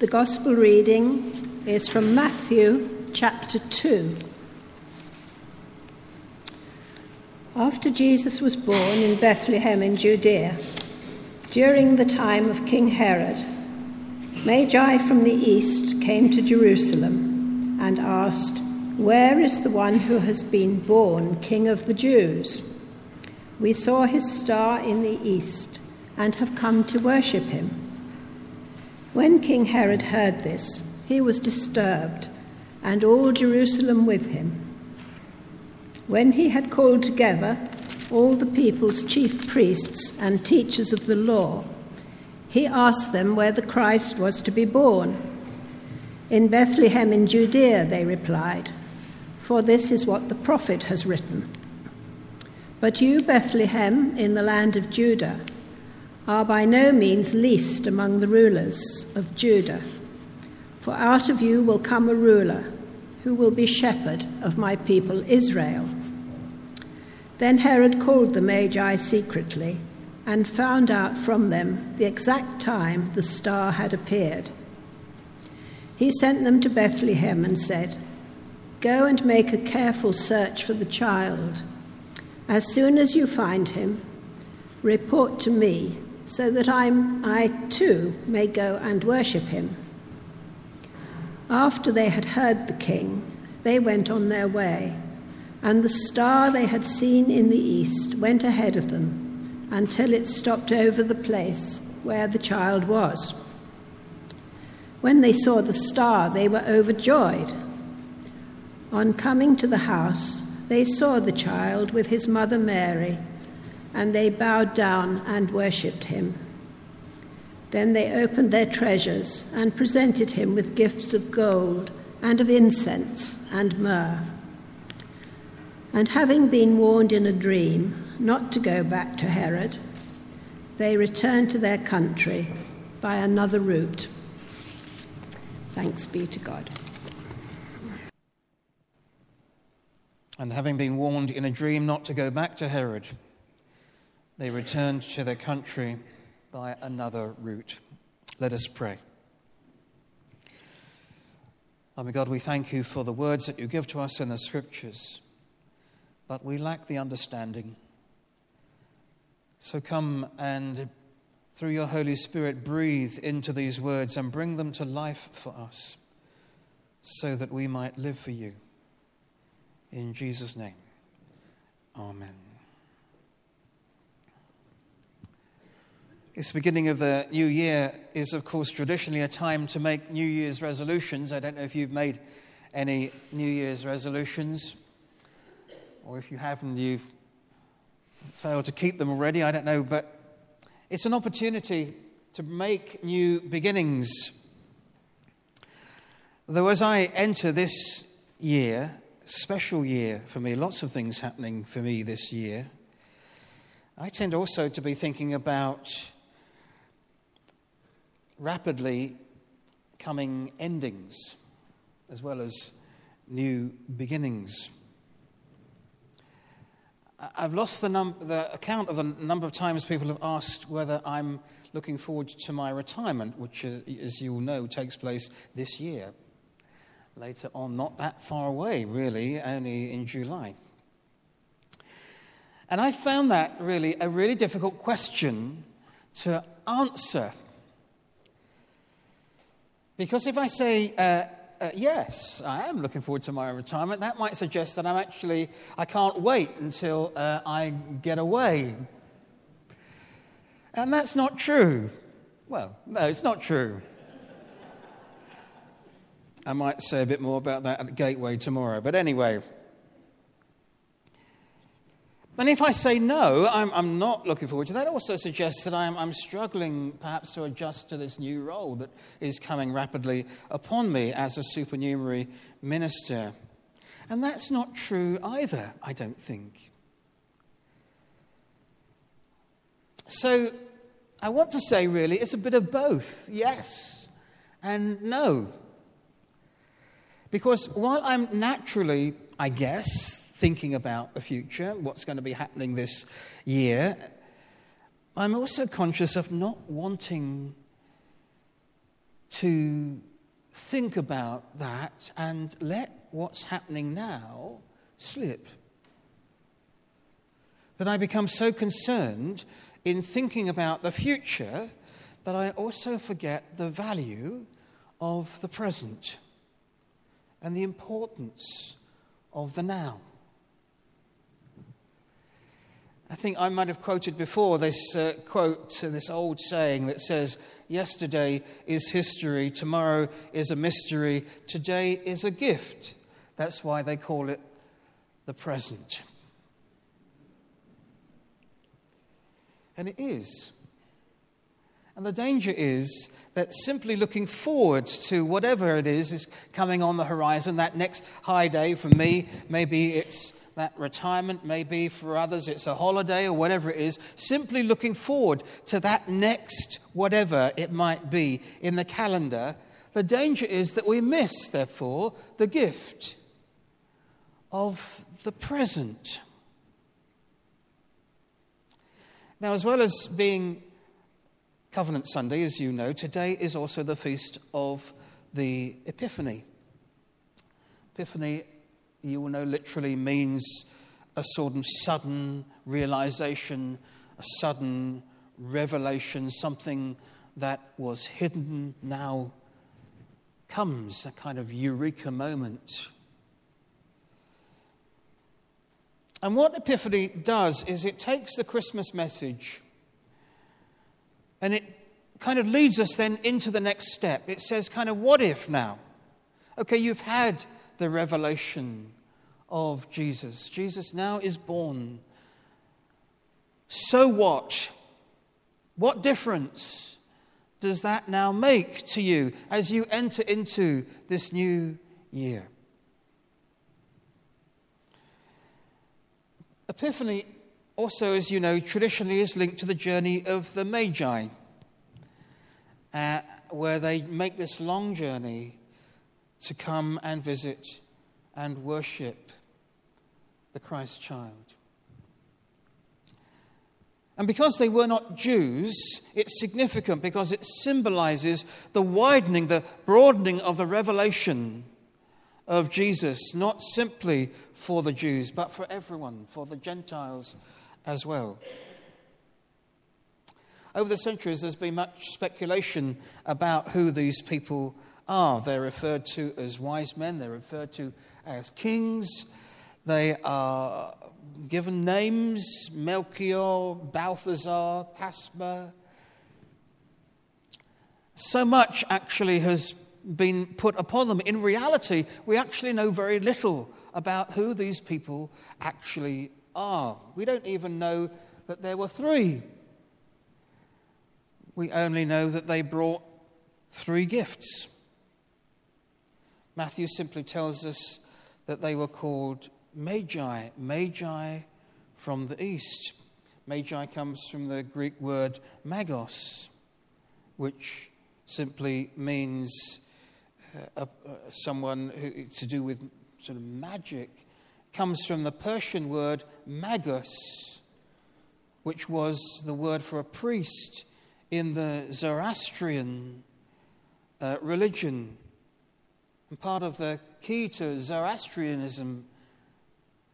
The Gospel reading is from Matthew chapter 2. After Jesus was born in Bethlehem in Judea, during the time of King Herod, Magi from the east came to Jerusalem and asked, Where is the one who has been born King of the Jews? We saw his star in the east and have come to worship him. When King Herod heard this, he was disturbed, and all Jerusalem with him. When he had called together all the people's chief priests and teachers of the law, he asked them where the Christ was to be born. In Bethlehem in Judea, they replied, for this is what the prophet has written. But you, Bethlehem, in the land of Judah, are by no means least among the rulers of Judah. For out of you will come a ruler who will be shepherd of my people Israel. Then Herod called the Magi secretly and found out from them the exact time the star had appeared. He sent them to Bethlehem and said, Go and make a careful search for the child. As soon as you find him, report to me so that I'm, I too may go and worship him. After they had heard the king, they went on their way, and the star they had seen in the east went ahead of them until it stopped over the place where the child was. When they saw the star, they were overjoyed. On coming to the house, they saw the child with his mother Mary, and they bowed down and worshipped him. Then they opened their treasures and presented him with gifts of gold and of incense and myrrh. And having been warned in a dream not to go back to Herod, they returned to their country by another route. Thanks be to God. And having been warned in a dream not to go back to Herod, they returned to their country by another route. Let us pray. Loving God, we thank you for the words that you give to us in the scriptures, but we lack the understanding. So come and, through your Holy Spirit, breathe into these words and bring them to life for us so that we might live for you. In Jesus' name, Amen. This beginning of the new year is, of course, traditionally a time to make New Year's resolutions. I don't know if you've made any New Year's resolutions, or if you haven't, you've failed to keep them already. I don't know, but it's an opportunity to make new beginnings. Though, as I enter this year, special year for me, lots of things happening for me this year, I tend also to be thinking about rapidly coming endings as well as new beginnings. I've lost the, num- the, account of the number of times people have asked whether I'm looking forward to my retirement, which, uh, as you all know, takes place this year. Later on, not that far away, really, only in July. And I found that really a really difficult question to answer because if I say, uh, uh, yes, I am looking forward to my retirement, that might suggest that I'm actually, I can't wait until uh, I get away. And that's not true. Well, no, it's not true. I might say a bit more about that at Gateway tomorrow. But anyway, and if I say no, I'm, I'm, not looking forward to that, also suggests that I'm, I'm, struggling perhaps to adjust to this new role that is coming rapidly upon me as a supernumerary minister. And that's not true either, I don't think. So I want to say, really, it's a bit of both yes and no. Because while I'm naturally, I guess, thinking about the future, what's going to be happening this year, I'm also conscious of not wanting to think about that and let what's happening now slip. That I become so concerned in thinking about the future that I also forget the value of the present and the importance of the now. I think I might have quoted before this uh, quote, this old saying that says, Yesterday is history, tomorrow is a mystery, today is a gift. That's why they call it the present. And it is. And the danger is that simply looking forward to whatever it is is coming on the horizon, that next high day for me, maybe it's that retirement may be for others, it's a holiday or whatever it is, simply looking forward to that next whatever it might be in the calendar, the danger is that we miss, therefore, the gift of the present. Now, as well as being Covenant Sunday, as you know, today is also the feast of the Epiphany. Epiphany you will know literally means a sort of sudden realization, a sudden revelation, something that was hidden now comes, a kind of eureka moment. And what Epiphany does is it takes the Christmas message and it kind of leads us then into the next step. It says, kind of, what if now? Okay, you've had the revelation of Jesus. Jesus now is born. So what? What difference does that now make to you as you enter into this new year? Epiphany, also, as you know, traditionally is linked to the journey of the Magi, uh, where they make this long journey to come and visit and worship the Christ child. And because they were not Jews, it's significant because it symbolizes the widening, the broadening of the revelation of Jesus, not simply for the Jews, but for everyone, for the Gentiles as well. Over the centuries, there's been much speculation about who these people are. They're referred to as wise men, they're referred to as kings, they are given names Melchior, Balthazar, Caspar. So much actually has been put upon them. In reality, we actually know very little about who these people actually are. We don't even know that there were three. We only know that they brought three gifts. Matthew simply tells us that they were called Magi. Magi from the east. Magi comes from the Greek word magos, which simply means uh, uh, someone who, to do with sort of magic. Comes from the Persian word magus, which was the word for a priest in the Zoroastrian uh, religion. And part of the key to Zoroastrianism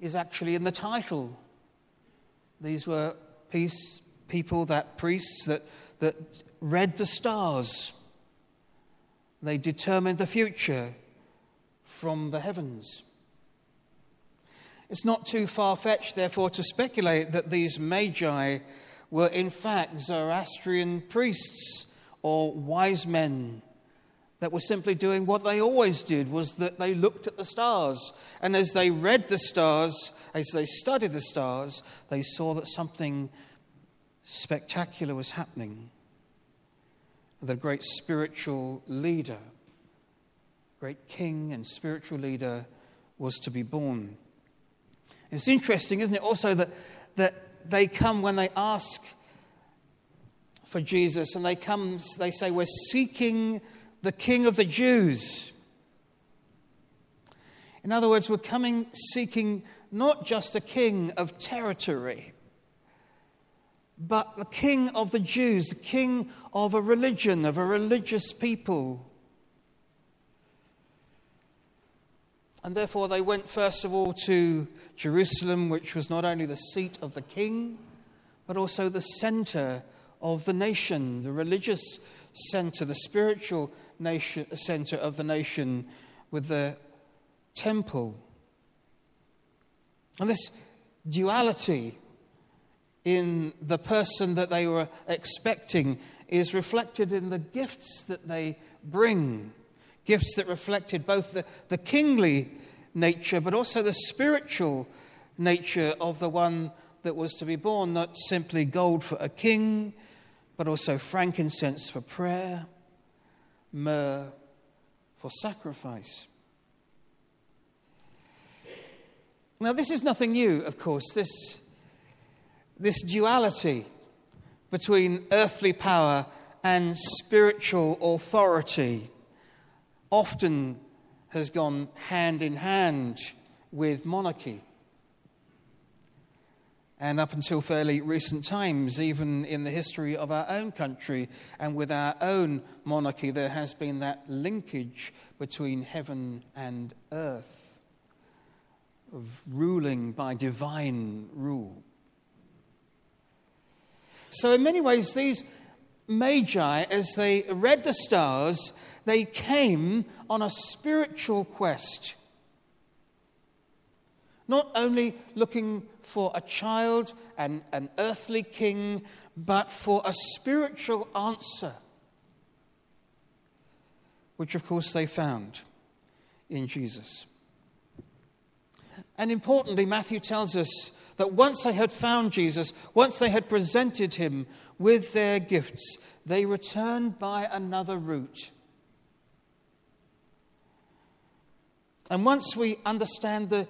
is actually in the title. These were peace, people, that priests that, that read the stars. They determined the future from the heavens. It's not too far fetched, therefore, to speculate that these magi were in fact Zoroastrian priests or wise men that were simply doing what they always did was that they looked at the stars. And as they read the stars as they studied the stars they saw that something spectacular was happening. The great spiritual leader great king and spiritual leader was to be born. It's interesting isn't it also that that they come when they ask for Jesus and they come they say we're seeking the King of the Jews. In other words, we're coming seeking not just a king of territory, but the king of the Jews, the king of a religion, of a religious people. And therefore, they went first of all to Jerusalem, which was not only the seat of the king, but also the center of the nation, the religious center, the spiritual nation, center of the nation, with the temple. And this duality in the person that they were expecting is reflected in the gifts that they bring. Gifts that reflected both the, the kingly nature but also the spiritual nature of the one that was to be born, not simply gold for a king, but also frankincense for prayer, myrrh for sacrifice. Now, this is nothing new, of course, this, this duality between earthly power and spiritual authority often has gone hand in hand with monarchy. And up until fairly recent times, even in the history of our own country and with our own monarchy, there has been that linkage between heaven and earth of ruling by divine rule. So, in many ways, these magi, as they read the stars, they came on a spiritual quest not only looking for a child and an earthly king, but for a spiritual answer, which of course they found in Jesus. And importantly, Matthew tells us that once they had found Jesus, once they had presented him with their gifts, they returned by another route. And once we understand the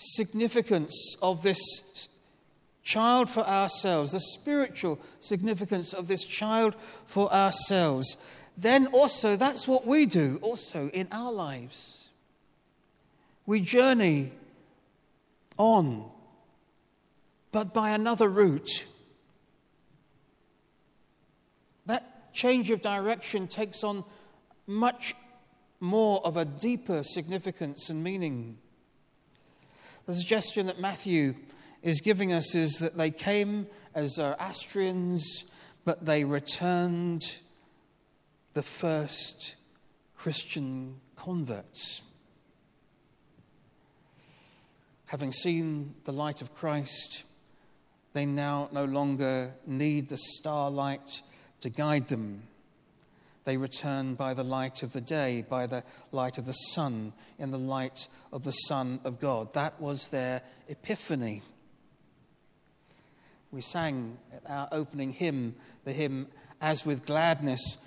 significance of this child for ourselves, the spiritual significance of this child for ourselves, then also that's what we do also in our lives. We journey on, but by another route. That change of direction takes on much more of a deeper significance and meaning. The suggestion that Matthew is giving us is that they came as Zoroastrians, but they returned the first Christian converts. Having seen the light of Christ, they now no longer need the starlight to guide them. They return by the light of the day, by the light of the sun, in the light of the Son of God. That was their epiphany. We sang at our opening hymn, the hymn, As with Gladness,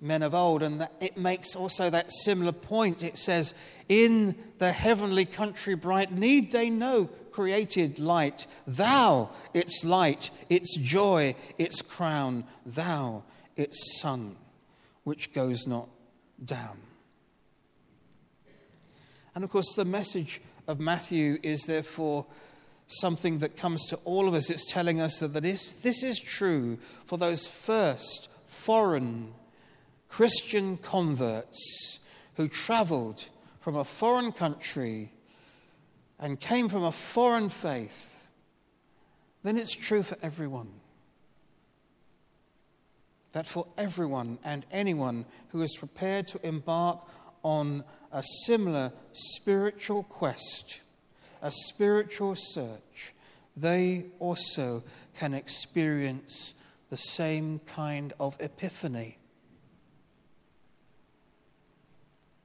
Men of Old, and it makes also that similar point. It says, In the heavenly country bright, need they no created light? Thou, its light, its joy, its crown, thou, its sun which goes not down. And of course, the message of Matthew is therefore something that comes to all of us. It's telling us that, if this is true for those first foreign Christian converts who traveled from a foreign country and came from a foreign faith, then it's true for everyone that for everyone and anyone who is prepared to embark on a similar spiritual quest, a spiritual search, they also can experience the same kind of epiphany.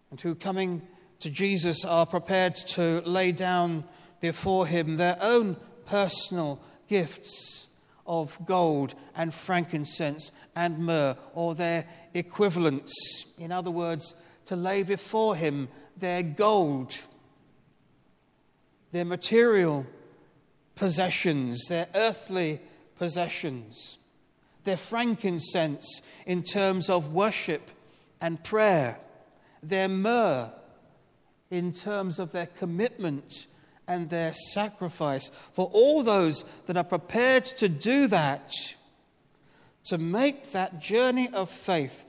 And who, coming to Jesus, are prepared to lay down before him their own personal gifts of gold and frankincense and myrrh, or their equivalents. In other words, to lay before him their gold, their material possessions, their earthly possessions, their frankincense in terms of worship and prayer, their myrrh in terms of their commitment and their sacrifice. For all those that are prepared to do that, to make that journey of faith,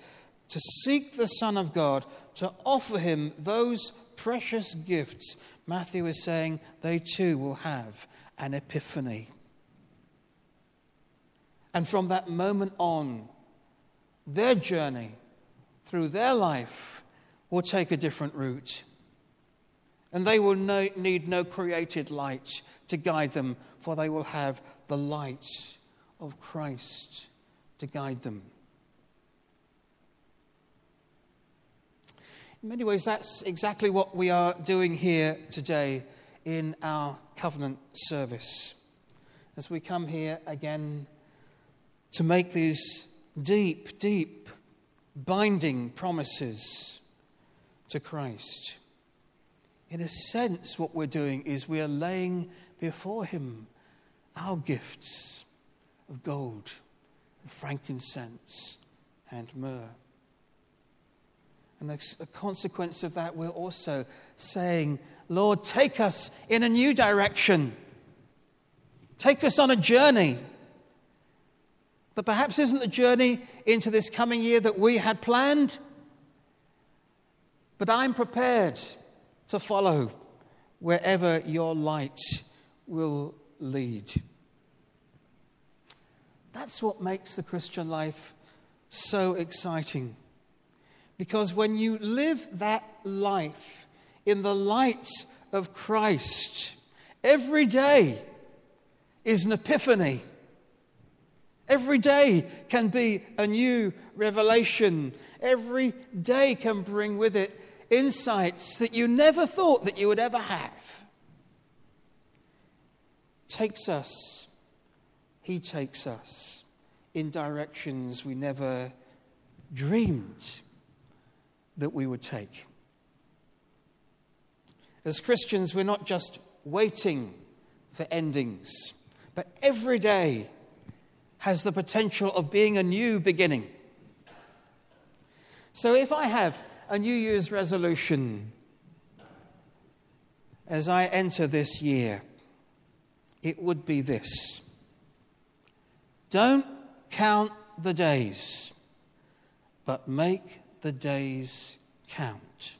to seek the Son of God, to offer him those precious gifts, Matthew is saying they too will have an epiphany. And from that moment on, their journey through their life will take a different route. And they will no, need no created light to guide them, for they will have the light of Christ to guide them. In many ways, that's exactly what we are doing here today in our covenant service. As we come here again to make these deep, deep, binding promises to Christ. In a sense, what we're doing is we are laying before Him our gifts of gold, and frankincense, and myrrh. And as a consequence of that, we're also saying, Lord, take us in a new direction. Take us on a journey that perhaps isn't the journey into this coming year that we had planned. But I'm prepared to follow wherever your light will lead. That's what makes the Christian life so exciting. Because when you live that life in the light of Christ, every day is an epiphany Every day can be a new revelation. Every day can bring with it insights that you never thought that you would ever have. Takes us, He takes us in directions we never dreamed that we would take. As Christians, we're not just waiting for endings, but every day has the potential of being a new beginning. So if I have a New Year's resolution as I enter this year, it would be this Don't count the days, but make the days count.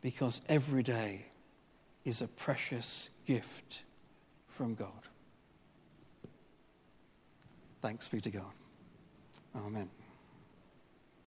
Because every day is a precious gift from God. Thanks be to God. Amen.